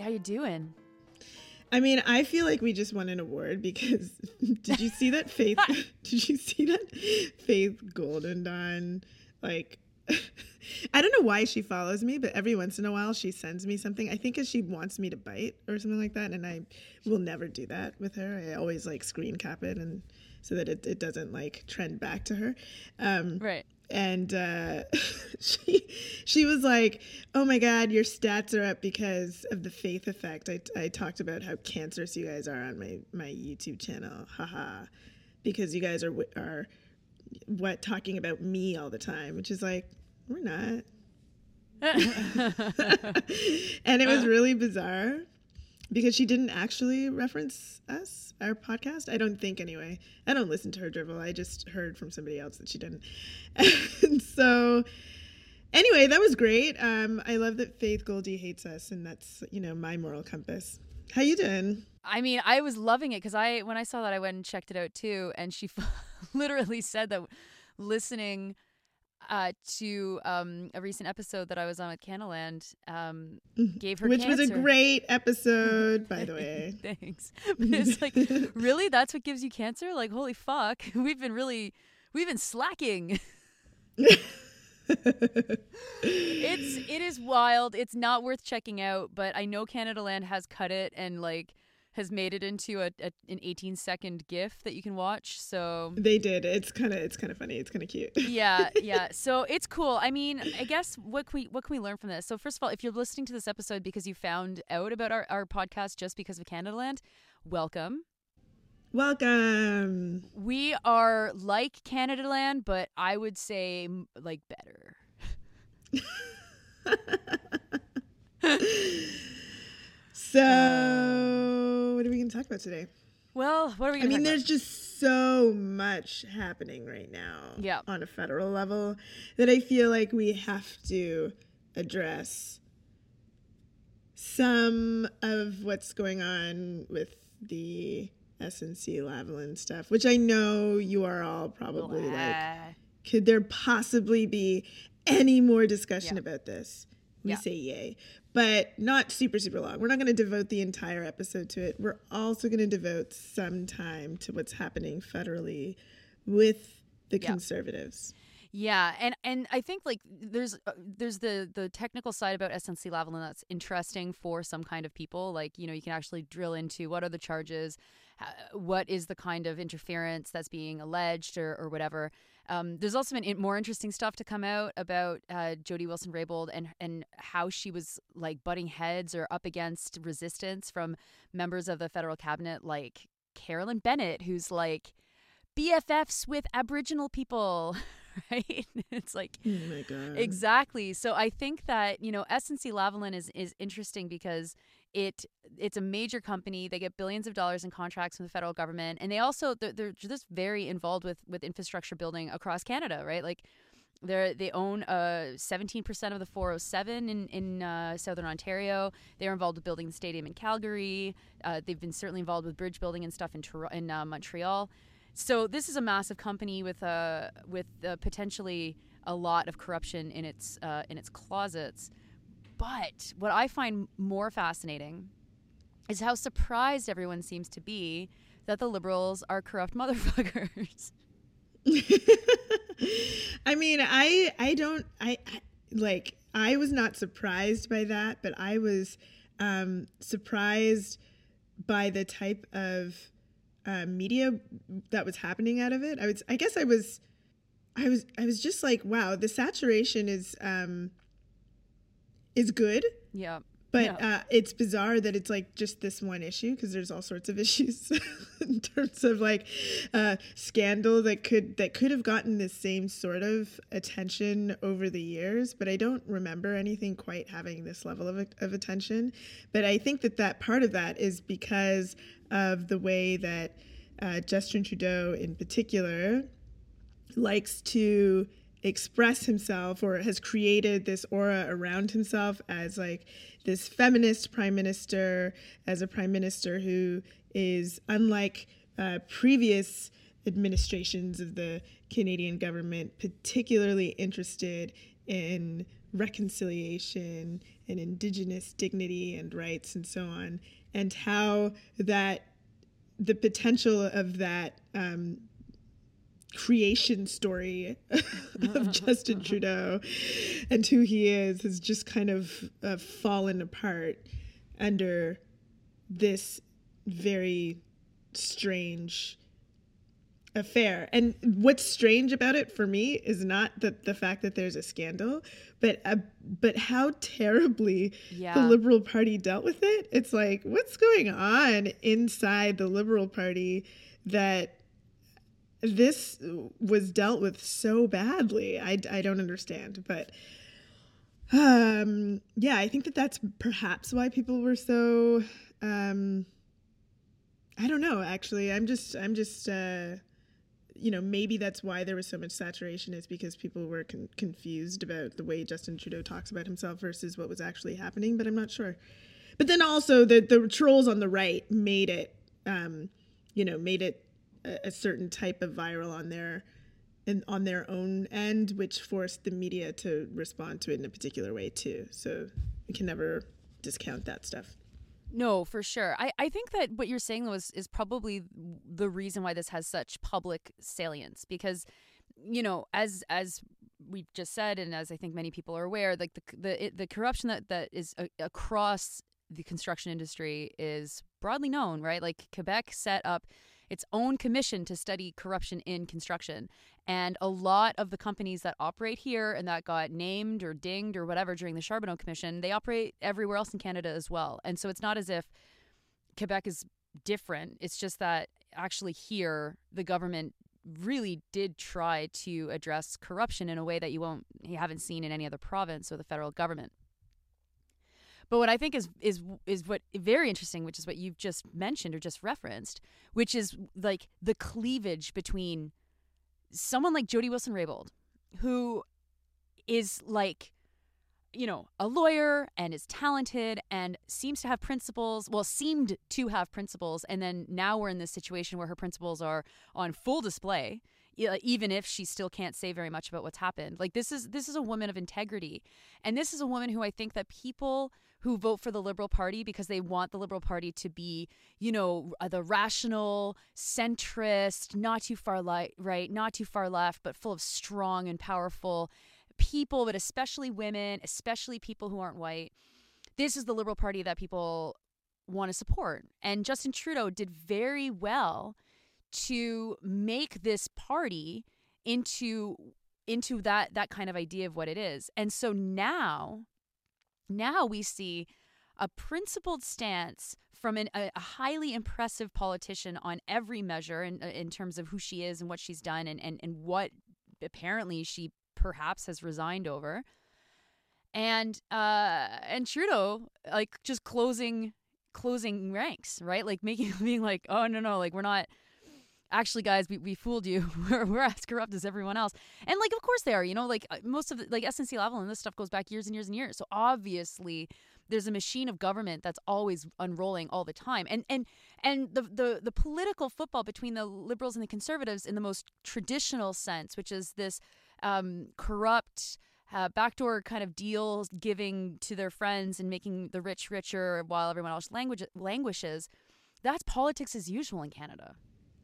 how you doing? I mean, I feel like we just won an award because did you see that Faith? did you see that Faith Golden Dawn? Like, I don't know why she follows me, but every once in a while she sends me something. I think because she wants me to bite or something like that, and I will never do that with her. I always like screen cap it and so that it, it doesn't like trend back to her. Um, Right. And uh, she she was like, "Oh my God, your stats are up because of the faith effect." I, I talked about how cancerous you guys are on my my YouTube channel, haha, because you guys are are what talking about me all the time, which is like we're not, and it was really bizarre because she didn't actually reference us, our podcast. I don't think anyway. I don't listen to her drivel. I just heard from somebody else that she didn't. And so anyway, that was great. Um, I love that Faith Goldie hates us, and that's you know my moral compass. How you doing? I mean, I was loving it because I when I saw that I went and checked it out too, and she literally said that listening uh, to um, a recent episode that I was on with Canadaland um, gave her Which was a great episode, by the way. Thanks. But it's like, really? That's what gives you cancer? Like, holy fuck. We've been really, we've been slacking. it's, it is wild. It's not worth checking out, but I know Canadaland has cut it and like has made it into a, a an 18 second GIF that you can watch. So They did. It's kind of it's kind of funny. It's kind of cute. yeah, yeah. So it's cool. I mean, I guess what can we what can we learn from this? So first of all, if you're listening to this episode because you found out about our, our podcast just because of Canadaland, welcome. Welcome. We are like Canadaland, but I would say like better. So, um, what are we going to talk about today? Well, what are we I going to I mean, there's just so much happening right now Yeah. on a federal level that I feel like we have to address some of what's going on with the SNC Lavalin stuff, which I know you are all probably like, could there possibly be any more discussion Yeah. about this? We Yeah. say yay, but not super, super long. We're not going to devote the entire episode to it. We're also going to devote some time to what's happening federally with the Yeah. conservatives. Yeah, and and I think like there's uh, there's the the technical side about SNC Lavalin that's interesting for some kind of people. Like you know you can actually drill into what are the charges, what is the kind of interference that's being alleged or or whatever. Um, there's also been more interesting stuff to come out about uh, Jody Wilson Raybould and and how she was like butting heads or up against resistance from members of the federal cabinet, like Carolyn Bennett, who's like BFFs with Aboriginal people. Right? It's like Oh my god! Exactly. So I think that you know SNC Lavalin is is interesting because it it's a major company. They get billions of dollars in contracts from the federal government, and they also they're, they're just very involved with with infrastructure building across Canada. Right, like. They they own uh, 17% of the 407 in in uh, southern Ontario. They're involved with building the stadium in Calgary. Uh, they've been certainly involved with bridge building and stuff in in uh, Montreal. So this is a massive company with uh, with uh, potentially a lot of corruption in its uh, in its closets. But what I find more fascinating is how surprised everyone seems to be that the liberals are corrupt motherfuckers. I mean, I I don't I, I like I was not surprised by that, but I was um, surprised by the type of uh, media that was happening out of it. I was I guess I was I was I was just like, wow, the saturation is um, is good. yeah. But Yeah. uh, it's bizarre that it's like just this one issue because there's all sorts of issues in terms of like uh, scandal that could that could have gotten the same sort of attention over the years. But I don't remember anything quite having this level of, of attention. But I think that that part of that is because of the way that uh, Justin Trudeau, in particular, likes to express himself or has created this aura around himself as like this feminist prime minister, as a prime minister who is unlike uh, previous administrations of the Canadian government particularly interested in reconciliation and indigenous dignity and rights and so on, and how that the potential of that um, creation story of Justin Trudeau and who he is has just kind of uh, fallen apart under this very strange affair. And what's strange about it for me is not that the fact that there's a scandal, but uh, but how terribly Yeah. the Liberal Party dealt with it. It's like what's going on inside the Liberal Party that this was dealt with so badly. I, I don't understand, but um, yeah, I think that that's perhaps why people were so. Um, I don't know. Actually, I'm just I'm just uh, you know maybe that's why there was so much saturation is because people were con- confused about the way Justin Trudeau talks about himself versus what was actually happening. But I'm not sure. But then also the the trolls on the right made it, um, you know, made it a, certain type of viral on their and on their own end, which forced the media to respond to it in a particular way too. So we can never discount that stuff. No, for sure. I, I think that what you're saying though is, is probably the reason why this has such public salience because, you know, as as we've just said, and as I think many people are aware, like the the the corruption that that is a, across the construction industry is broadly known, right? Like Quebec set up its own commission to study corruption in construction. And a lot of the companies that operate here and that got named or dinged or whatever during the Charbonneau Commission, they operate everywhere else in Canada as well. And so it's not as if Quebec is different. It's just that actually here the government really did try to address corruption in a way that you won't you haven't seen in any other province or the federal government. But what I think is is is what very interesting, which is what you've just mentioned or just referenced, which is like the cleavage between someone like Jody Wilson Raybould, who is like, you know, a lawyer and is talented and seems to have principles. Well, seemed to have principles, and then now we're in this situation where her principles are on full display. Even if she still can't say very much about what's happened, like this is this is a woman of integrity, and this is a woman who I think that people who vote for the Liberal Party because they want the Liberal Party to be, you know, uh, the rational, centrist, not too far li- right, not too far left, but full of strong and powerful people, but especially women, especially people who aren't white. This is the Liberal Party that people want to support. And Justin Trudeau did very well to make this party into into that that kind of idea of what it is. And so now now we see a principled stance from an, a, a highly impressive politician on every measure in, in terms of who she is and what she's done and, and, and what apparently she perhaps has resigned over. And uh and Trudeau like just closing closing ranks, right? Like making being like, oh no no, like we're not actually guys we, we fooled you. We're, we're as corrupt as everyone else. And like of course they are you know like uh, most of the like SNC Lavalin this stuff goes back years and years and years. So obviously there's a machine of government that's always unrolling all the time. And and and the the, the political football between the liberals and the conservatives in the most traditional sense which is this um, corrupt uh, backdoor kind of deals giving to their friends and making the rich richer while everyone else language languishes that's politics as usual in canada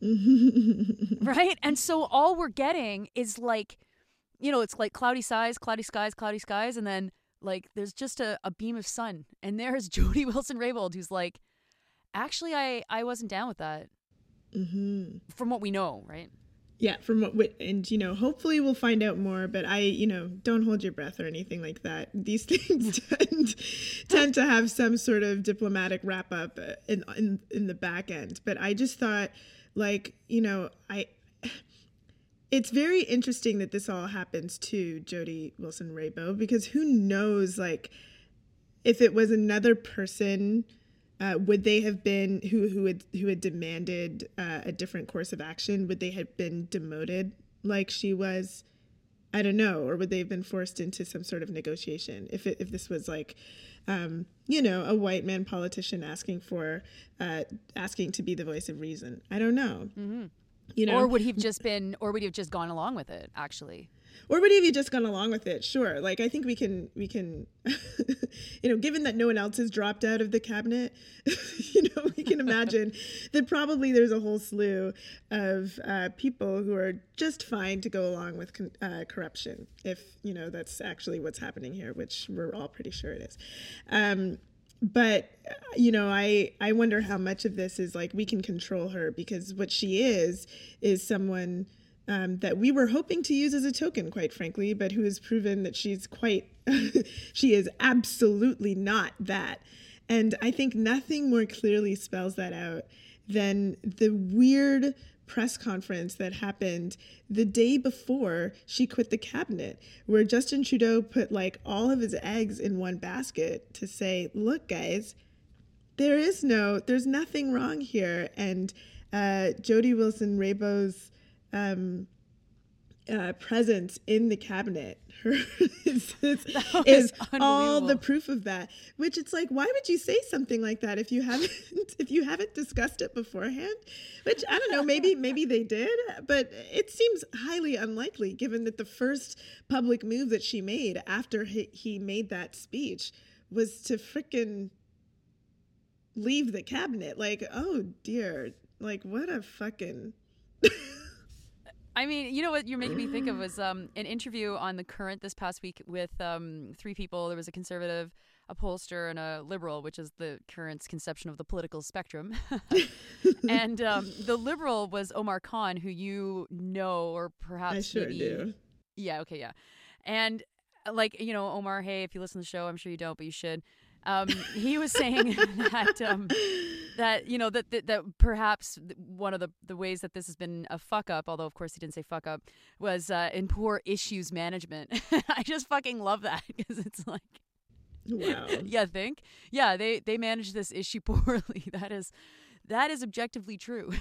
right? And so all we're getting is like, you know, it's like cloudy skies, cloudy skies, cloudy skies, and then like there's just a, a beam of sun, and there's Jody Wilson Raybould who's like, actually, I I wasn't down with that. Mm-hmm. From what we know, right? Yeah, from what, what, and you know, hopefully we'll find out more. But I, you know, don't hold your breath or anything like that. These things tend tend to have some sort of diplomatic wrap up in in in the back end. But I just thought, like, you know, I. It's very interesting that this all happens to Jody Wilson Raybould because who knows, like, if it was another person uh, would they have been who who had who had demanded uh, a different course of action? Would they have been demoted like she was? I don't know, or would they have been forced into some sort of negotiation? If it, if this was like, um, you know, a white man politician asking for uh, asking to be the voice of reason, I don't know. Mm-hmm. You know, or would he have just been, or would he have just gone along with it? Actually, or would have just gone along with it? Sure. Like I think we can we can you know, given that no one else has dropped out of the cabinet, you know, we can imagine that probably there's a whole slew of uh, people who are just fine to go along with con- uh, corruption if you know that's actually what's happening here, which we're all pretty sure it is. Um, but you know i i wonder how much of this is like we can control her because what she is is someone um, that we were hoping to use as a token, quite frankly, but who has proven that she's quite, she is absolutely not that. And I think nothing more clearly spells that out than the weird press conference that happened the day before she quit the cabinet, where Justin Trudeau put like all of his eggs in one basket to say, look, guys, there is no, there's nothing wrong here. And uh, Jody Wilson Raybould's um, uh, presence in the cabinet is, is, all the proof of that. Which it's like, why would you say something like that if you haven't if you haven't discussed it beforehand? Which I don't know, maybe maybe they did, but it seems highly unlikely given that the first public move that she made after he, he made that speech was to fricking leave the cabinet. Like, oh dear, like what a fucking I mean, you know what you're making me think of was um, an interview on the Current this past week with um, three people. There was a conservative, a pollster, and a liberal, which is the Current's conception of the political spectrum. and um, the liberal was Omar Khan, who you know, or perhaps I sure maybe, do. Yeah. Okay. Yeah. And like you know, Omar. Hey, if you listen to the show, I'm sure you don't, but you should. Um, he was saying that um, that you know that, that, that perhaps one of the the ways that this has been a fuck up, although of course he didn't say fuck up, was uh, in poor issues management. I just fucking love that because it's like. Wow. yeah, think. Yeah, they they managed this issue poorly. That is that is objectively true.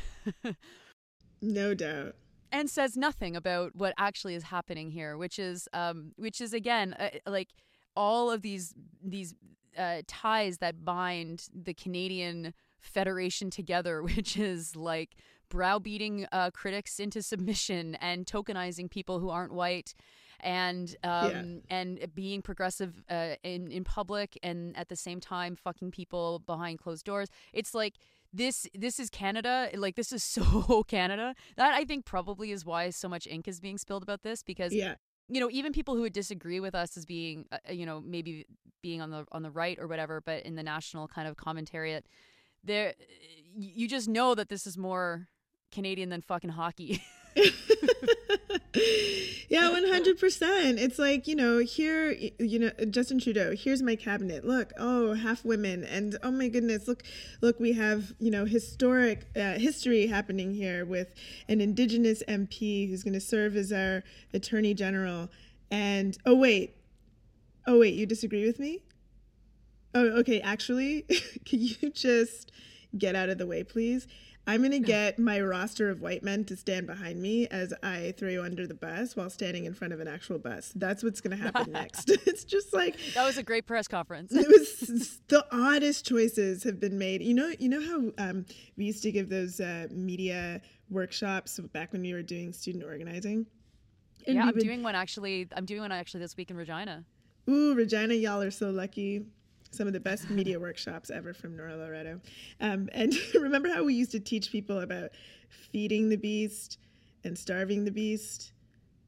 no doubt and says nothing about what actually is happening here, which is um, which is again uh, like all of these these uh, ties that bind the Canadian Federation together, which is like browbeating uh, critics into submission and tokenizing people who aren't white and um, yeah. and being progressive uh, in in public and at the same time fucking people behind closed doors. It's like this this is Canada. Like this is so Canada. That I think probably is why so much ink is being spilled about this because yeah you know even people who would disagree with us as being uh, you know maybe being on the on the right or whatever but in the national kind of commentariat there you just know that this is more canadian than fucking hockey yeah 100% it's like you know here you know justin trudeau here's my cabinet. Look oh half women. And oh my goodness look look we have you know historic uh, history happening here with an indigenous mp who's going to serve as our attorney general. And oh wait. Oh wait you disagree with me? Oh okay actually can you just get out of the way please I'm going to get my roster of white men to stand behind me as I throw you under the bus while standing in front of an actual bus. That's what's going to happen next. it's just like That was a great press conference. it was the oddest choices have been made. You know, you know how um, we used to give those uh, media workshops back when we were doing student organizing? And yeah, I'm would... doing one actually. I'm doing one actually this week in Regina. Ooh, Regina, y'all are so lucky some of the best media workshops ever from Nora Loreto. Um, and remember how we used to teach people about feeding the beast and starving the beast?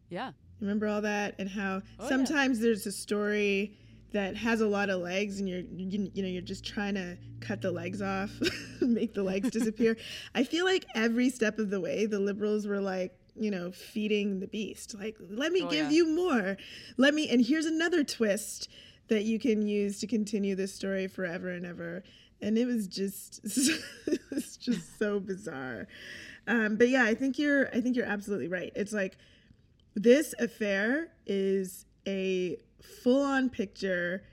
Yeah. Remember all that and how oh, sometimes yeah. there's a story that has a lot of legs and you're you, you know you're just trying to cut the legs off make the legs disappear i feel like every step of the way the liberals were like you know feeding the beast like let me oh, give yeah. you more let me and here's another twist that you can use to continue this story forever and ever. And it was just it's just so bizarre. Um, but yeah, I think you're I think you're absolutely right. It's like this affair is a full-on picture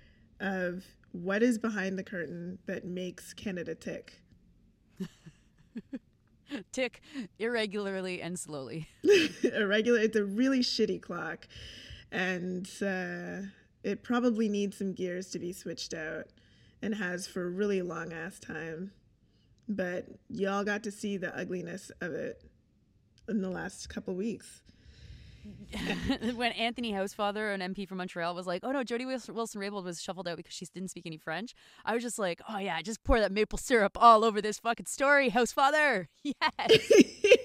of what is behind the curtain that makes Canada tick. tick irregularly and slowly. Irregular. It's a really shitty clock, and uh, it probably needs some gears to be switched out and has for a really long ass time. But y'all got to see the ugliness of it. in the last couple weeks. when Anthony Housefather, an MP from Montreal, was like, "Oh no, Jody Wilson Raybould was shuffled out because she didn't speak any French," I was just like, "Oh yeah, just pour that maple syrup all over this fucking story, Housefather." Yes.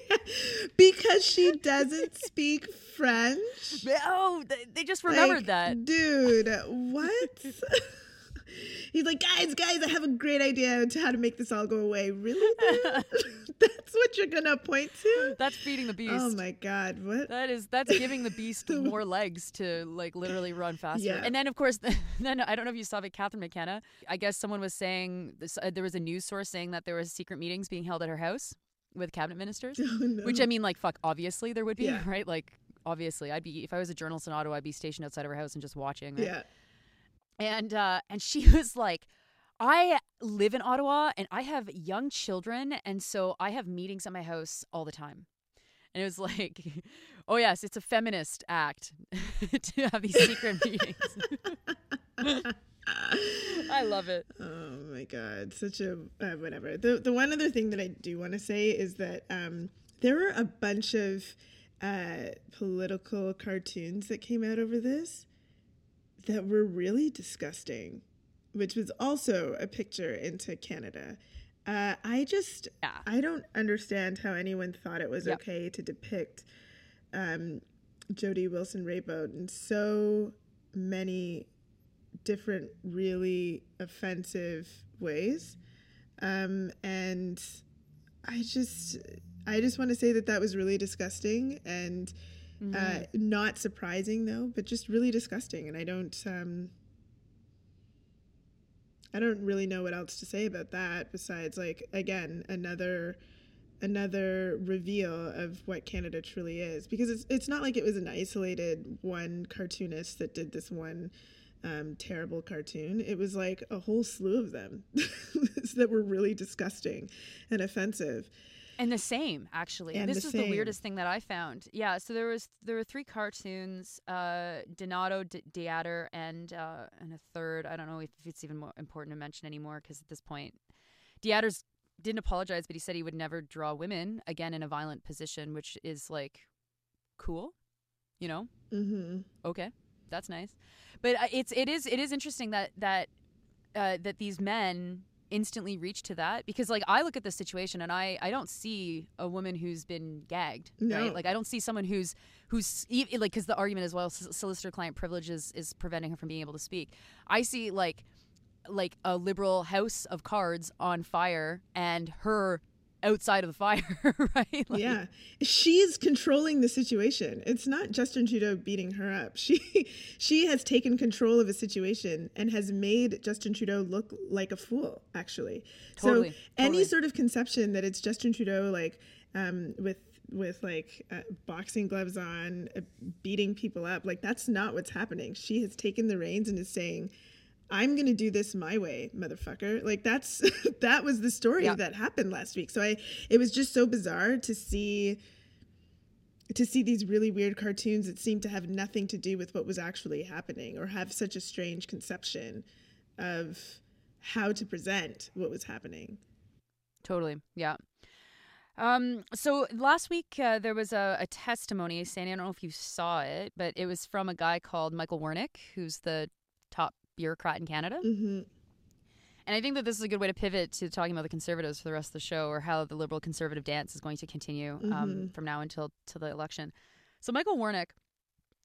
because she doesn't speak French. oh, they, just remembered Like, that. dude. What? He's like, guys, guys, I have a great idea to how to make this all go away. Really? That's what you're gonna point to? That's feeding the beast. Oh my god, what? That is that's giving the beast more legs to like literally run faster. Yeah. And then of course, then I don't know if you saw it, Catherine McKenna. I guess someone was saying this, uh, there was a news source saying that there was secret meetings being held at her house with cabinet ministers. Oh, no. Which I mean, like fuck, obviously there would be, Yeah. right? Like obviously, I'd be if I was a journalist in Ottawa, I'd be stationed outside of her house and just watching. Right? yeah. and uh and she was like i live in ottawa and i have young children and so i have meetings at my house all the time and it was like oh yes it's a feminist act to have these secret meetings i love it Oh my god, such a uh, whatever. The the one other thing that I do want to say is that um, there were a bunch of uh, political cartoons that came out over this that were really disgusting, which was also a picture into Canada. Uh, I just Yeah. I don't understand how anyone thought it was Yep. okay to depict um, Jody Wilson Raybould in so many different really offensive ways. Um, and i just i just want to say that that was really disgusting and uh, not surprising though but just really disgusting. And i don't um, i don't really know what else to say about that besides like again another another reveal of what Canada truly is. Because it's it's not like it was an isolated one cartoonist that did this one um, terrible cartoon. It was like a whole slew of them that were really disgusting and offensive. and the same actually And this the is same. the weirdest thing that i found yeah so there was there were three cartoons uh donato D- de Adder and uh and a third i don't know if it's even more important to mention anymore because at this point de Adder's didn't apologize but he said he would never draw women again in a violent position which is like cool you know hmm okay that's nice. But uh, it's it is it is interesting that that uh, that these men instantly reach to that because like I look at the situation and I I don't see a woman who's been gagged No. right? Like I don't see someone who's who's like because the argument as well solicitor client privilege is is preventing her from being able to speak. I see like like a liberal house of cards on fire and her outside of the fire right like, yeah, she's controlling the situation. It's not Justin Trudeau beating her up. She she has taken control of a situation and has made Justin Trudeau look like a fool. Actually, Totally, so any totally. sort of conception that it's Justin Trudeau like um, with with like uh, boxing gloves on, uh, beating people up, like that's not what's happening. She has taken the reins and is saying. I'm gonna do this my way, motherfucker. Like that's that was the story Yeah. that happened last week. So I, it was just so bizarre to see, to see these really weird cartoons that seemed to have nothing to do with what was actually happening, or have such a strange conception of how to present what was happening. Totally. Yeah. Um, so last week uh, there was a, a testimony, Sandy. I don't know if you saw it, but it was from a guy called Michael Wernick, who's the top bureaucrat in Canada. hmm And I think that this is a good way to pivot to talking about the conservatives for the rest of the show, or how the liberal conservative dance is going to continue um, from now until to the election. So Michael Wernick,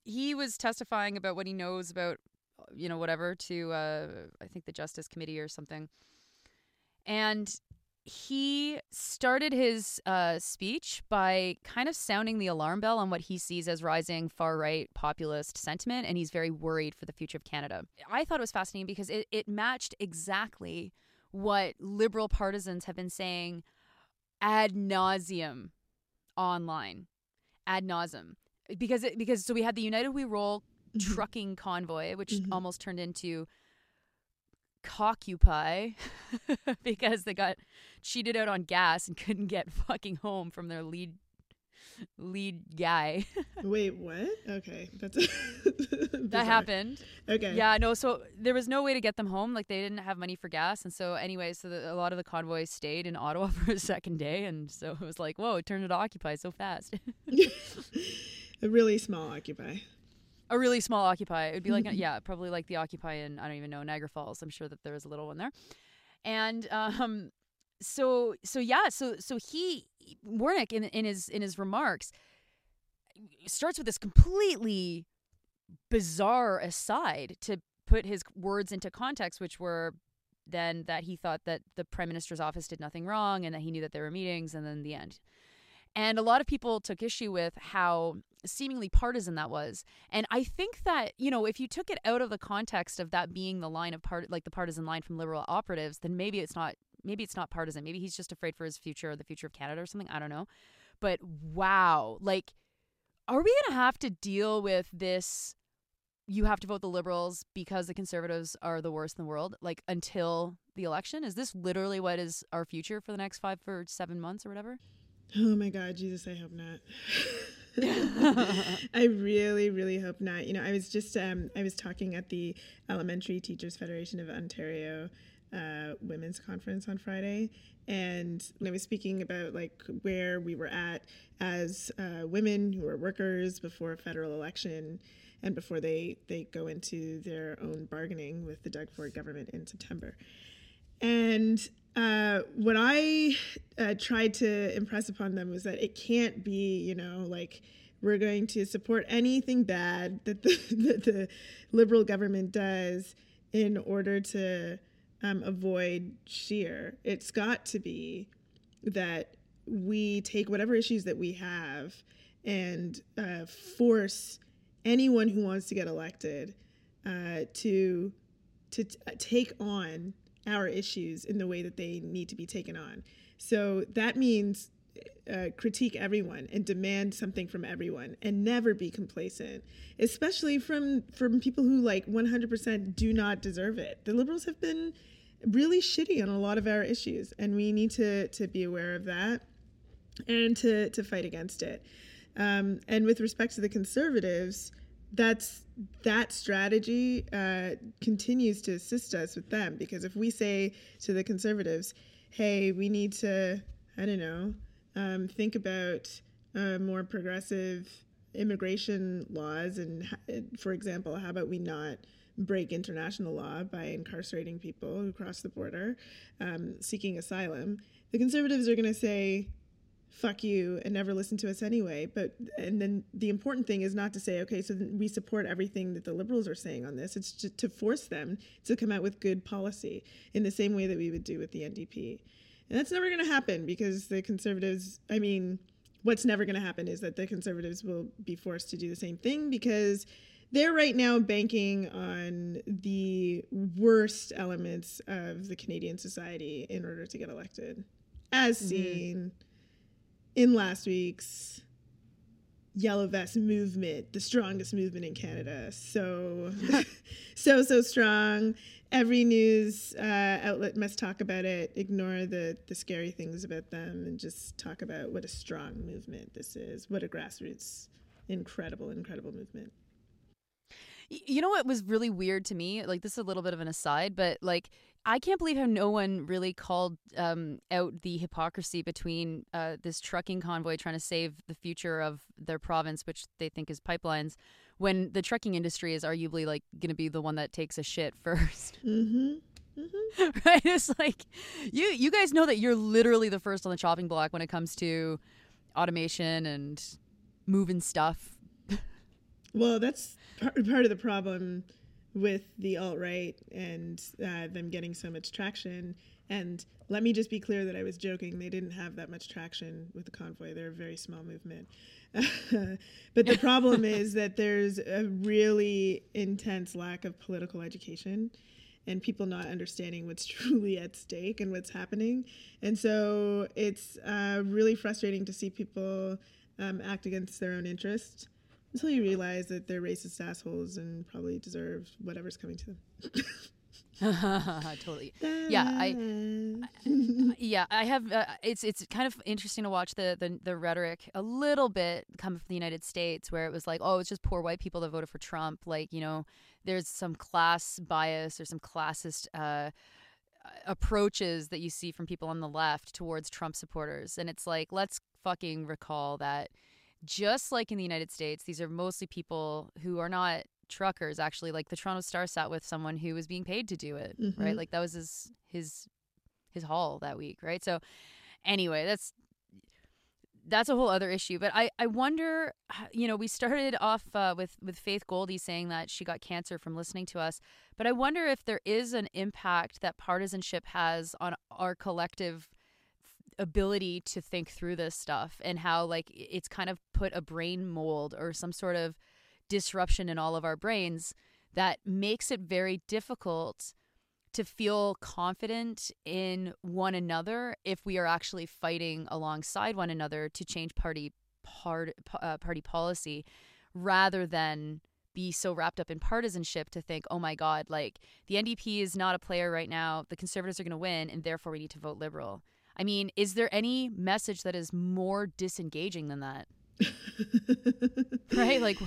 he was testifying about what he knows about, you know, whatever to uh, I think the Justice Committee or something, and he started his uh, speech by kind of sounding the alarm bell on what he sees as rising far right populist sentiment, and he's very worried for the future of Canada. I thought it was fascinating because it, it matched exactly what liberal partisans have been saying ad nauseum online, ad nauseum. Because it, because so we had the United We Roll trucking convoy, which Mhm. almost turned into cockupy because they got cheated out on gas and couldn't get fucking home from their lead lead guy. Wait, what? Okay, that's that happened. Okay. Yeah, no. So there was no way to get them home. Like they didn't have money for gas, and so anyway, so the, a lot of the convoys stayed in Ottawa for a second day, and so it was like, whoa, it turned into Occupy so fast. a really small occupy. A really small Occupy. It would be like, yeah, probably like the Occupy in I don't even know Niagara Falls. I'm sure that there was a little one there, and um, so so yeah, so so he Wernick in in his in his remarks starts with this completely bizarre aside to put his words into context, which were then that he thought that the prime minister's office did nothing wrong and that he knew that there were meetings, and then the end. And a lot of people took issue with how seemingly partisan that was. And I think that, you know, if you took it out of the context of that being the line of part like the partisan line from liberal operatives, then maybe it's not maybe it's not partisan. Maybe he's just afraid for his future or the future of Canada or something. I don't know. But wow, like are we going to have to deal with this you have to vote the liberals because the conservatives are the worst in the world like until the election? Is this literally what is our future for the next 5 or 7 months or whatever? Oh my God, Jesus, I hope not. I really, really hope not. You know, I was just um, I was talking at the Elementary Teachers Federation of Ontario uh, Women's Conference on Friday, and I was speaking about like where we were at as uh, women who are workers before a federal election and before they they go into their own bargaining with the Doug Ford government in September. And uh, what I uh, tried to impress upon them was that it can't be, you know, like we're going to support anything bad that the, that the liberal government does in order to um, avoid Scheer. It's got to be that we take whatever issues that we have and uh, force anyone who wants to get elected uh, to to t- take on our issues in the way that they need to be taken on. So that means uh, critique everyone and demand something from everyone and never be complacent, especially from from people who like 100% do not deserve it. The liberals have been really shitty on a lot of our issues, and we need to to be aware of that and to to fight against it. Um, and with respect to the conservatives, that's that strategy uh, continues to assist us with them because if we say to the conservatives, "Hey, we need to, I don't know, um, think about uh, more progressive immigration laws," and for example, how about we not break international law by incarcerating people who cross the border um, seeking asylum? The conservatives are going to say, fuck you and never listen to us anyway. But and then the important thing is not to say okay so we support everything that the liberals are saying on this. It's just to force them to come out with good policy in the same way that we would do with the ndp and that's never going to happen because the conservatives i mean what's never going to happen is that the conservatives will be forced to do the same thing because they're right now banking on the worst elements of the canadian society in order to get elected as seen mm-hmm in last week's Yellow Vest movement, the strongest movement in Canada. So, so, so strong. Every news uh, outlet must talk about it, ignore the, the scary things about them, and just talk about what a strong movement this is. What a grassroots, incredible, incredible movement. You know what was really weird to me? Like, this is a little bit of an aside, but like, I can't believe how no one really called um, out the hypocrisy between uh, this trucking convoy trying to save the future of their province, which they think is pipelines, when the trucking industry is arguably like going to be the one that takes a shit 1st mm-hmm. Mm-hmm. right? It's like you you guys know that you're literally the first on the chopping block when it comes to automation and moving stuff. well, that's part, part of the problem with the alt right and uh, them getting so much traction. And let me just be clear that I was joking. They didn't have that much traction with the convoy. They're a very small movement. but the problem is that there's a really intense lack of political education and people not understanding what's truly at stake and what's happening. And so it's uh, really frustrating to see people um, act against their own interests until you realize that they're racist assholes and probably deserve whatever's coming to them. totally. Yeah, I yeah, I have. Uh, it's it's kind of interesting to watch the, the the rhetoric a little bit come from the United States, where it was like, oh, it's just poor white people that voted for Trump. Like you know, there's some class bias or some classist. Uh, approaches that you see from people on the left towards Trump supporters. And it's like, let's fucking recall that just like in the United States, these are mostly people who are not truckers actually like the Toronto Star sat with someone who was being paid to do it, Mhm. right? Like that was his his his haul that week, right? So anyway, that's that's a whole other issue. But I, I wonder, you know, we started off uh, with with Faith Goldie saying that she got cancer from listening to us, but I wonder if there is an impact that partisanship has on our collective ability to think through this stuff and how like it's kind of put a brain mold or some sort of disruption in all of our brains that makes it very difficult to feel confident in one another if we are actually fighting alongside one another to change party part, uh, party policy rather than be so wrapped up in partisanship to think oh my god like the NDP is not a player right now the conservatives are going to win and therefore we need to vote liberal i mean is there any message that is more disengaging than that right like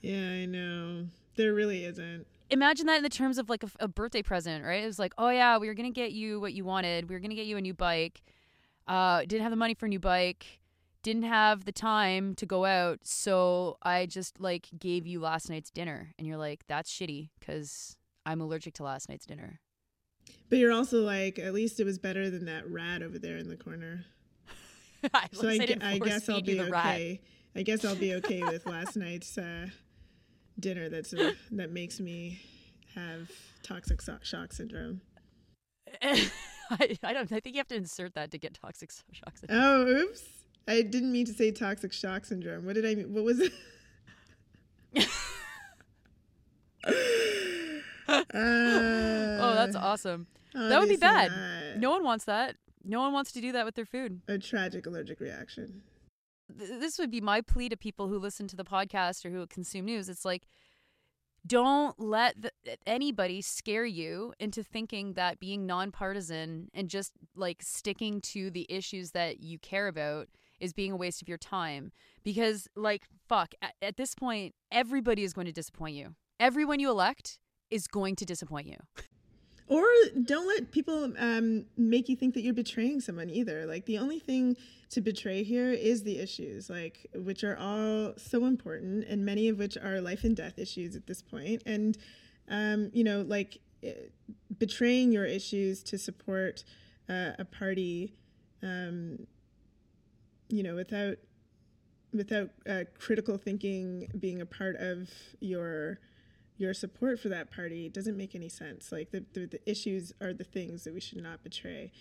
yeah, I know. There really isn't. imagine that in the terms of like a, a birthday present, right? It was like, oh yeah, we were gonna get you what you wanted. We were gonna get you a new bike. Uh, didn't have the money for a new bike. Didn't have the time to go out, so I just like gave you last night's dinner, and you're like, that's shitty because I'm allergic to last night's dinner. But you're also like, at least it was better than that rat over there in the corner. So I, I, gue- I guess I'll be okay. I guess I'll be okay with last night's uh, dinner. That's uh, that makes me have toxic so- shock syndrome. I, I don't. I think you have to insert that to get toxic shock syndrome. Oh, oops! I didn't mean to say toxic shock syndrome. What did I mean? What was it? oh, that's Uh, awesome. That would be bad. not. No one wants that. No one wants to do that with their food. A tragic allergic reaction. this would be my plea to people who listen to the podcast or who consume news. It's like, don't let the, anybody scare you into thinking that being nonpartisan and just like sticking to the issues that you care about is being a waste of your time. Because, like, fuck, at, at this point, everybody is going to disappoint you. Everyone you elect is going to disappoint you. Or don't let people um, make you think that you're betraying someone either. Like the only thing to betray here is the issues, like which are all so important, and many of which are life and death issues at this point. And um, you know, like eh, betraying your issues to support uh, a party, um, you know, without without uh, critical thinking being a part of your your support for that party doesn't make any sense. Like the, the, the issues are the things that we should not betray.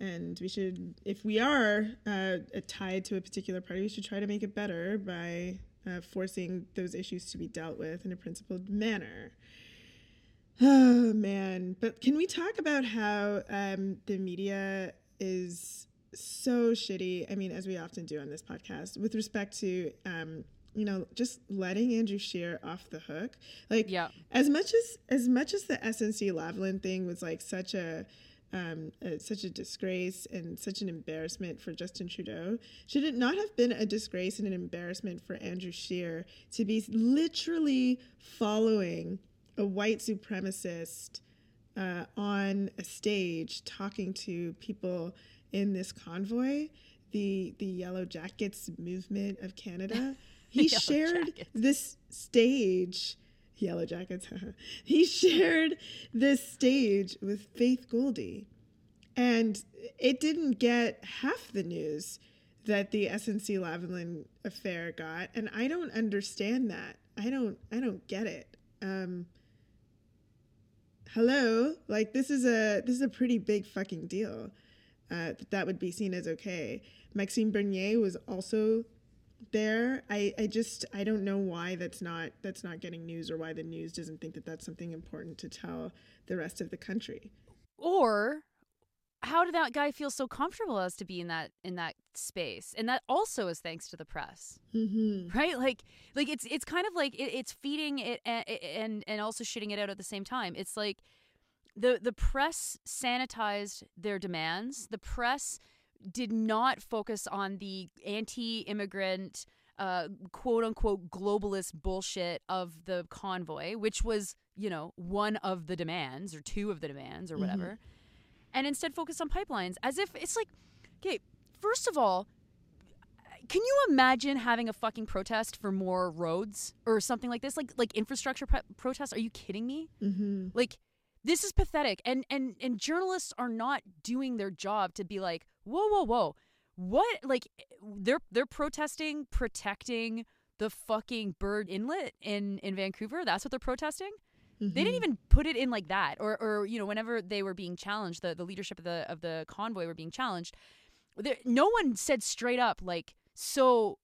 And we should, if we are uh, tied to a particular party, we should try to make it better by uh, forcing those issues to be dealt with in a principled manner. Oh man! But can we talk about how um, the media is so shitty? I mean, as we often do on this podcast, with respect to um, you know just letting Andrew Scheer off the hook. Like, Yeah. as much as as much as the SNC Lavalin thing was like such a um, uh, such a disgrace and such an embarrassment for Justin Trudeau. Should it not have been a disgrace and an embarrassment for Andrew Scheer to be literally following a white supremacist uh, on a stage talking to people in this convoy, the the Yellow Jackets movement of Canada? He Yellow shared Jackets. this stage. Yellow Jackets. he shared this stage with Faith Goldie, and it didn't get half the news that the SNC Lavalin affair got, and I don't understand that. I don't. I don't get it. Um, hello, like this is a this is a pretty big fucking deal. Uh, that that would be seen as okay. Maxime Bernier was also there. I, I just I don't know why that's not that's not getting news or why the news doesn't think that that's something important to tell the rest of the country. or how did that guy feel so comfortable as to be in that in that space and that also is thanks to the press Mm-hmm. right like like it's it's kind of like it, it's feeding it and, and and also shitting it out at the same time it's like the the press sanitized their demands. The press did not focus on the anti-immigrant uh, quote unquote globalist bullshit of the convoy, which was, you know, one of the demands or two of the demands or whatever, mm-hmm. and instead focus on pipelines as if it's like, okay, first of all, can you imagine having a fucking protest for more roads or something like this, like like infrastructure pro- protests? Are you kidding me? Mm-hmm. Like this is pathetic, and and and journalists are not doing their job to be like, whoa, whoa, whoa what like they're they're protesting protecting the fucking Burrard Inlet in in Vancouver. That's what they're protesting. Mm-hmm. They didn't mm-hmm. even put it in like that, or or you know whenever they were being challenged, the the leadership of the of the convoy were being challenged. There, no one said straight up like so.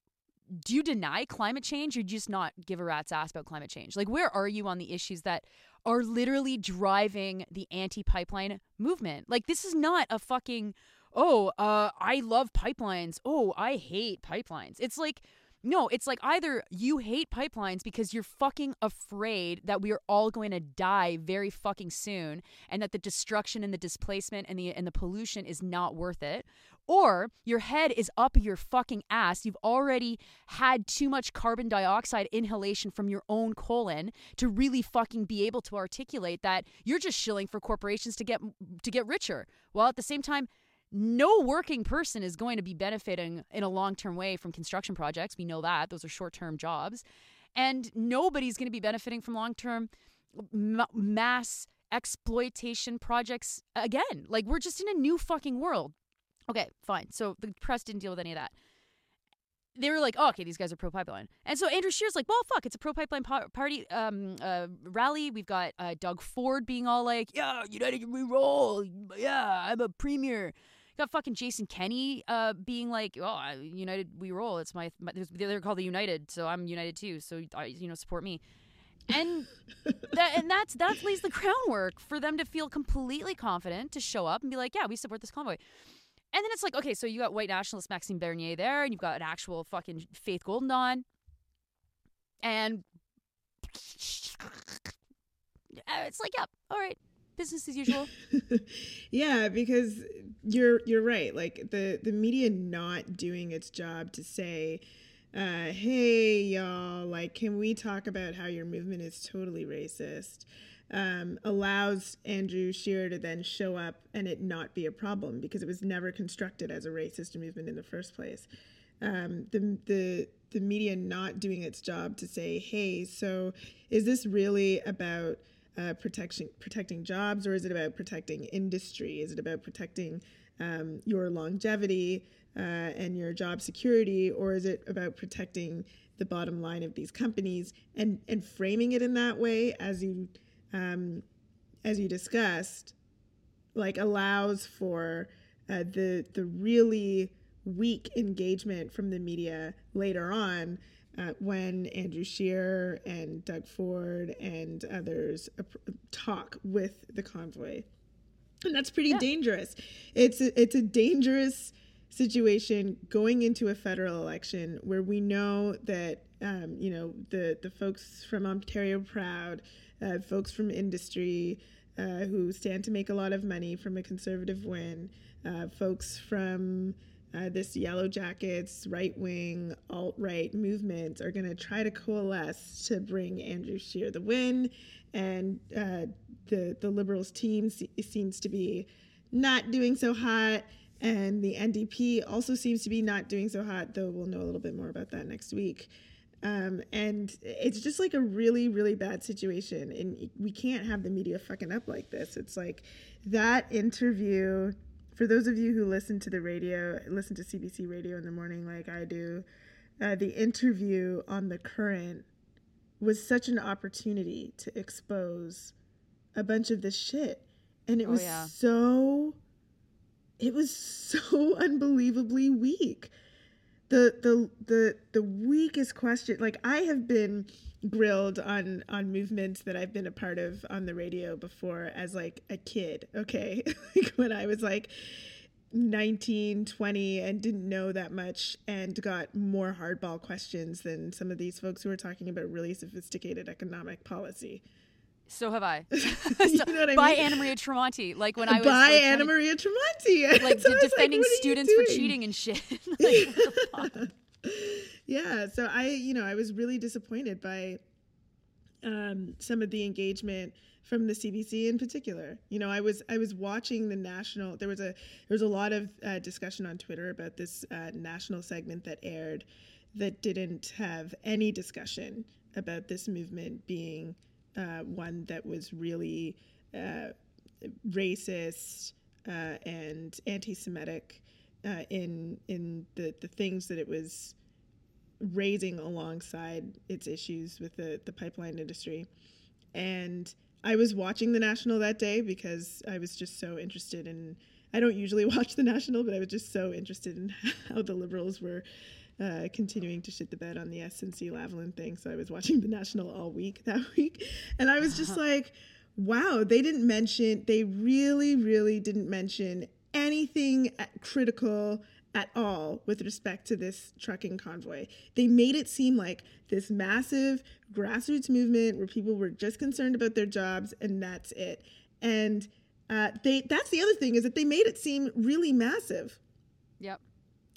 Do you deny climate change or just not give a rat's ass about climate change? Like, where are you on the issues that are literally driving the anti pipeline movement? Like, this is not a fucking oh, uh, I love pipelines. Oh, I hate pipelines. It's like, no, it's like either you hate pipelines because you're fucking afraid that we are all going to die very fucking soon and that the destruction and the displacement and the and the pollution is not worth it, or your head is up your fucking ass. You've already had too much carbon dioxide inhalation from your own colon to really fucking be able to articulate that you're just shilling for corporations to get to get richer. While at the same time, no working person is going to be benefiting in a long term way from construction projects. We know that. Those are short term jobs. And nobody's going to be benefiting from long term mass exploitation projects again. Like, we're just in a new fucking world. Okay, fine. So the press didn't deal with any of that. They were like, oh, okay, these guys are pro pipeline. And so Andrew Scheer's like, well, fuck, it's a pro pipeline party um, uh, rally. We've got uh, Doug Ford being all like, yeah, United we roll. Yeah, I'm a premier got fucking Jason Kenney uh, being like, "Oh, United, we roll." It's my, my they're called the United, so I'm United too. So I, you know, support me. And that and that's that lays the groundwork for them to feel completely confident to show up and be like, "Yeah, we support this convoy." And then it's like, okay, so you got white nationalist Maxime Bernier there, and you've got an actual fucking Faith Golden Dawn, and it's like, yep, yeah, all right, business as usual. yeah, because you're you're right. Like the the media not doing its job to say, uh, "Hey, y'all, like, can we talk about how your movement is totally racist?" Um, allows Andrew Scheer to then show up and it not be a problem because it was never constructed as a racist movement in the first place. Um, the the the media not doing its job to say, "Hey, so is this really about?" Uh, protecting jobs, or is it about protecting industry? Is it about protecting um, your longevity uh, and your job security, or is it about protecting the bottom line of these companies and and framing it in that way as you um, as you discussed, like allows for uh, the the really weak engagement from the media later on uh, when Andrew Scheer and Doug Ford and others talk with the convoy. And that's pretty yeah. dangerous. It's a, it's a dangerous situation going into a federal election where we know that um, you know the the folks from Ontario Proud, uh, folks from industry uh, who stand to make a lot of money from a conservative win, uh, folks from uh, this yellow jackets, right wing, alt right movement are going to try to coalesce to bring Andrew Scheer the win. And uh, the, the Liberals team se- seems to be not doing so hot. And the NDP also seems to be not doing so hot, though we'll know a little bit more about that next week. Um, and it's just like a really, really bad situation. And we can't have the media fucking up like this. It's like that interview for those of you who listen to the radio, listen to CBC radio in the morning like I do, uh, the interview on the current was such an opportunity to expose a bunch of this shit. And it oh, was yeah. so it was so unbelievably weak. The the the the weakest question like I have been grilled on on movements that I've been a part of on the radio before as like a kid, okay? like when I was like 19, 20 and didn't know that much and got more hardball questions than some of these folks who are talking about really sophisticated economic policy. So have I. you know what I by mean? Anna Maria Tremonti, like when I was by like, Anna Maria Tremonti. like So defending you students for cheating and shit. like, what the fuck? yeah so i you know i was really disappointed by um, some of the engagement from the cbc in particular you know i was i was watching the national there was a there was a lot of uh, discussion on twitter about this uh, national segment that aired that didn't have any discussion about this movement being uh, one that was really uh, racist uh, and anti-Semitic uh, in in the the things that it was raising alongside its issues with the the pipeline industry, and I was watching the National that day because I was just so interested in. I don't usually watch the National, but I was just so interested in how the liberals were uh, continuing to shit the bed on the SNC Lavalin thing. So I was watching the National all week that week, and I was just like, "Wow, they didn't mention. They really, really didn't mention anything critical." At all with respect to this trucking convoy. They made it seem like this massive grassroots movement where people were just concerned about their jobs and that's it. And uh, they that's the other thing is that they made it seem really massive Yep.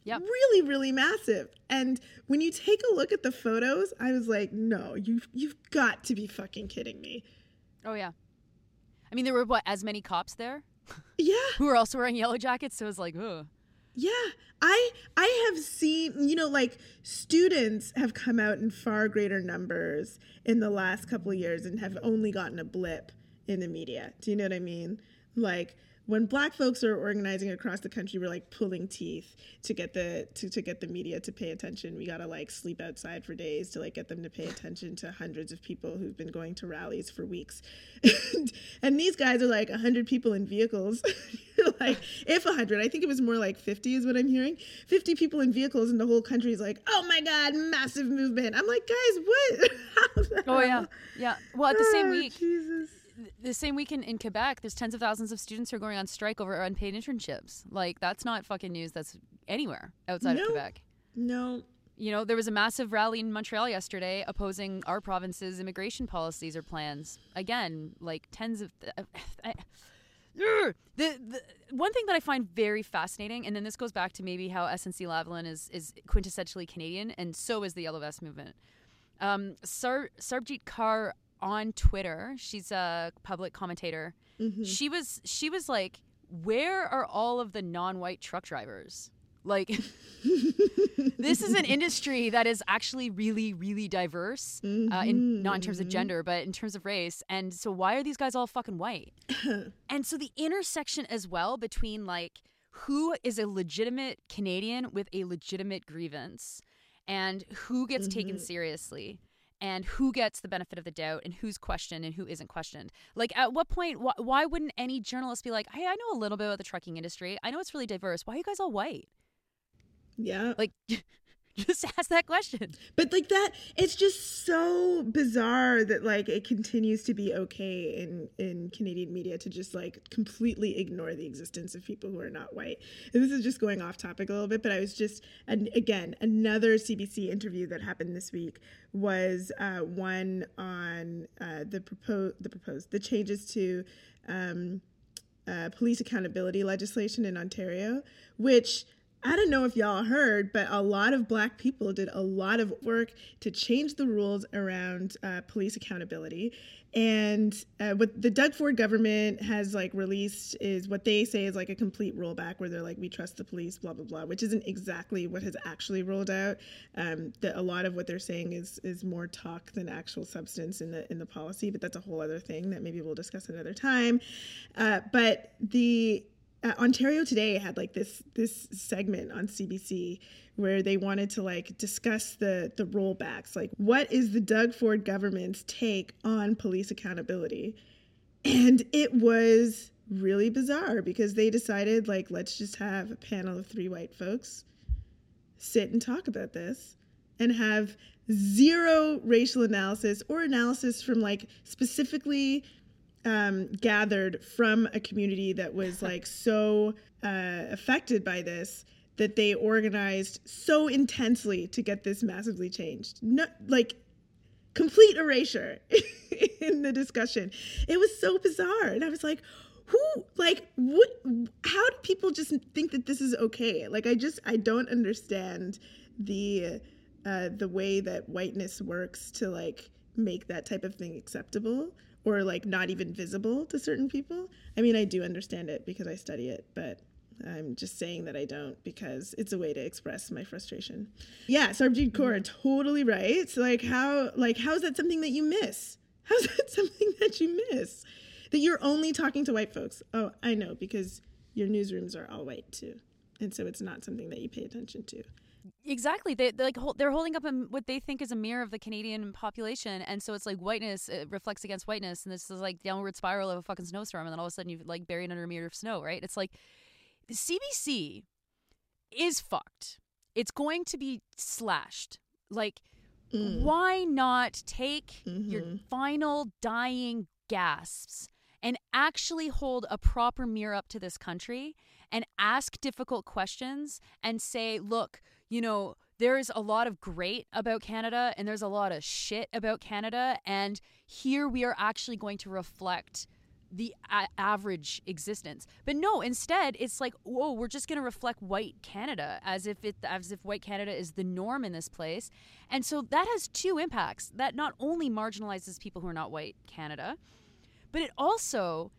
Yep. really really massive and when you take a look at the photos i was like no you've you've got to be fucking kidding me Oh yeah. I mean, there were what as many cops there yeah who were also wearing yellow jackets. So it was like, ugh. yeah i i have seen you know like students have come out in far greater numbers in the last couple of years and have only gotten a blip in the media do you know what i mean like when black folks are organizing across the country we're like pulling teeth to get the to, to get the media to pay attention. We gotta like sleep outside for days to like get them to pay attention to hundreds of people who've been going to rallies for weeks. And, and these guys are like 100 people in vehicles. Like if 100 i think it was more like 50 is what i'm hearing. 50 people in vehicles and the whole country is like oh my god massive movement. I'm like guys what? Oh yeah. Yeah. Well, at the same Oh, week, jesus the same weekend in, Quebec, there's tens of thousands of students who are going on strike over unpaid internships. Like that's not fucking news. That's anywhere outside No. of Quebec. no You know, there was a massive rally in Montreal yesterday opposing our province's immigration policies or plans. Again, like tens of. Th- I, Ugh. the, the one thing that I find very fascinating, and then this goes back to maybe how SNC Lavalin is is quintessentially Canadian, and so is the Yellow Vest movement. Um, Sar- Sarbjeet Kaur on Twitter, she's a public commentator. Mm-hmm. She was she was like, "Where are all of the non-white truck drivers?" Like, this is an industry that is actually really, really diverse. Uh, in not in terms of gender, but in terms of race. And so, why are these guys all fucking white? and so, the intersection as well between like who is a legitimate Canadian with a legitimate grievance, and who gets taken seriously. And who gets the benefit of the doubt, and who's questioned, and who isn't questioned? Like, at what point, wh- why wouldn't any journalist be like, "Hey, I know a little bit about the trucking industry. I know it's really diverse. Why are you guys all white?" yeah Like, just ask that question. But like that, it's just so bizarre that like it continues to be okay in in Canadian media to just like completely ignore the existence of people who are not white. And this is just going off topic a little bit, but I was just and again another CBC interview that happened this week was uh, one on uh, the propose the proposed the changes to. Um, uh, police accountability legislation in Ontario, which I don't know if y'all heard, but a lot of black people did a lot of work to change the rules around uh, police accountability. And uh, what the Doug Ford government has like released is what they say is like a complete rollback, where they're like, we trust the police, blah blah blah, which isn't exactly what has actually rolled out. Um, that a lot of what they're saying is is more talk than actual substance in the in the policy, but that's a whole other thing that maybe we'll discuss another time. Uh, but the uh, Ontario Today had like this this segment on CBC where they wanted to like discuss the the rollbacks, like what is the Doug Ford government's take on police accountability, and it was really bizarre because they decided like let's just have a panel of three white folks sit and talk about this and have zero racial analysis or analysis from like specifically um, gathered from a community that was like so uh, affected by this that they organized so intensely to get this massively changed. No, like complete erasure in the discussion. It was so bizarre. And I was like, who like what how do people just think that this is okay? Like I just I don't understand the uh the way that whiteness works to like make that type of thing acceptable or like not even visible to certain people. I mean, I do understand it because I study it, but I'm just saying that I don't because it's a way to express my frustration. Yeah, Sarbjeet mm-hmm. Kaur, totally right. So like how like how is that something that you miss? How's that something that you miss? That you're only talking to white folks. Oh, I know because your newsrooms are all white too. And so it's not something that you pay attention to. Exactly. They they're like they're holding up a, what they think is a mirror of the Canadian population, and so it's like whiteness it reflects against whiteness, and this is like downward spiral of a fucking snowstorm, and then all of a sudden you've like buried under a mirror of snow, right? It's like the CBC is fucked. It's going to be slashed. Like, mm. why not take your mm-hmm. final dying gasps and actually hold a proper mirror up to this country and ask difficult questions and say, look, you know, there's a lot of great about Canada and there's a lot of shit about Canada. And here we are actually going to reflect the a- average existence. But no, instead it's like, whoa, we're just going to reflect white Canada as if it as if white Canada is the norm in this place. And so that has two impacts. That not only marginalizes people who are not white Canada, but it also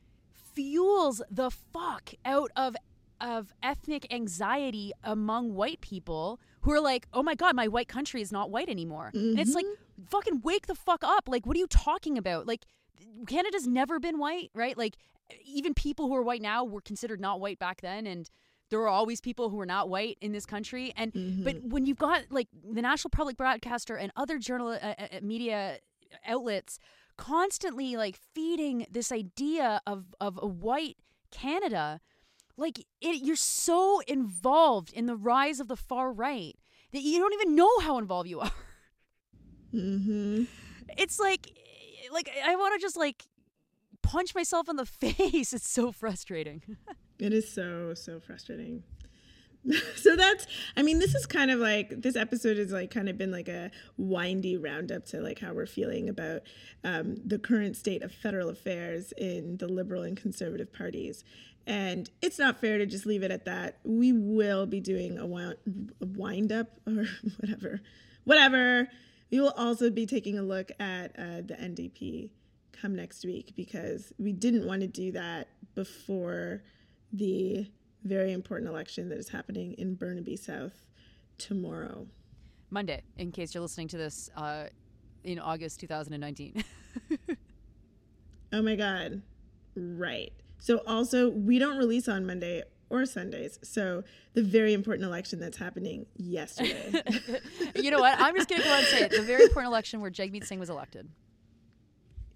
fuels the fuck out of of ethnic anxiety among white people who are like, "Oh my god, my white country is not white anymore." And it's like, fucking wake the fuck up. Like, what are you talking about? Like Canada's never been white, right? Like even people who are white now were considered not white back then and there were always people who were not white in this country and but when you've got like the National Public Broadcaster and other journal uh, uh, media outlets constantly like feeding this idea of of a white Canada like it, you're so involved in the rise of the far right that you don't even know how involved you are Mm-hmm. it's like like I want to just like punch myself in the face. It's so frustrating. It is so, so frustrating. so that's, I mean, this is kind of like, this episode has like kind of been like a windy roundup to like how we're feeling about um, the current state of federal affairs in the liberal and conservative parties. And it's not fair to just leave it at that. We will be doing a, wind up or whatever. Whatever. We will also be taking a look at uh, the NDP come next week because we didn't want to do that before the very important election that is happening in Burnaby South tomorrow. Monday, in case you're listening to this uh, in August 2019. Oh my God. Right. So, also, we don't release on Monday or Sundays. So, the very important election that's happening yesterday. you know what? I'm just going to go and say it. The very important election where Jagmeet Singh was elected,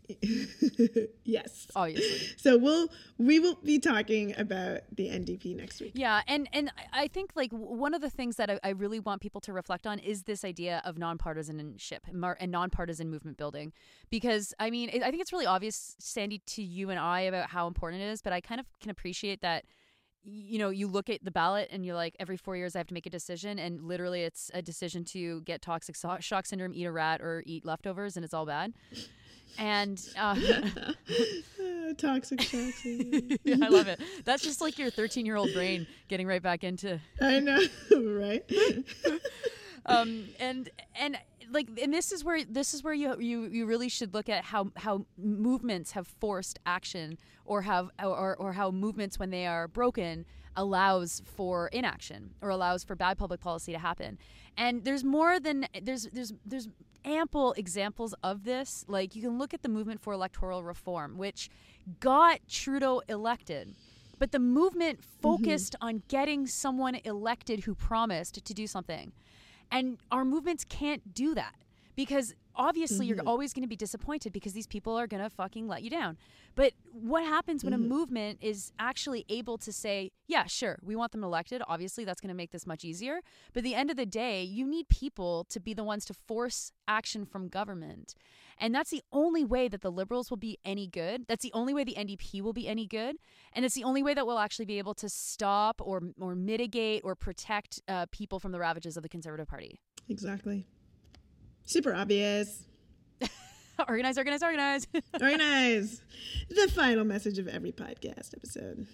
yes. obviously. So, we'll we will be talking about the NDP next week. Yeah, and and I- think like one of the things that I, I really want people to reflect on is this idea of nonpartisanship and mar- and nonpartisan movement building, because I mean I think it's really obvious, Sandy, to you and I about how important it is, but I kind of can appreciate that. You know, you look at the ballot and you're like, every four years I have to make a decision, and literally it's a decision to get toxic shock syndrome, eat a rat, or eat leftovers, and it's all bad. And uh, Uh, toxic toxic. yeah, I love it. That's just like your 13 year old brain getting right back into I know, right? um and and like and this is where this is where you you you really should look at how how movements have forced action or have or or how movements when they are broken allows for inaction or allows for bad public policy to happen. And there's more than there's there's there's ample examples of this. Like you can look at the movement for electoral reform which got Trudeau elected but the movement mm-hmm. focused on getting someone elected who promised to do something. And our movements can't do that because obviously you're always going to be disappointed because these people are going to fucking let you down. But what happens when a movement is actually able to say, yeah, sure, we want them elected. Obviously, that's going to make this much easier. But at the end of the day, you need people to be the ones to force action from government. And that's the only way that the liberals will be any good. That's the only way the NDP will be any good. And it's the only way that we'll actually be able to stop or, or mitigate or protect uh, people from the ravages of the Conservative Party. Exactly. Super obvious. organize, organize, organize. Organize. The final message of every podcast episode.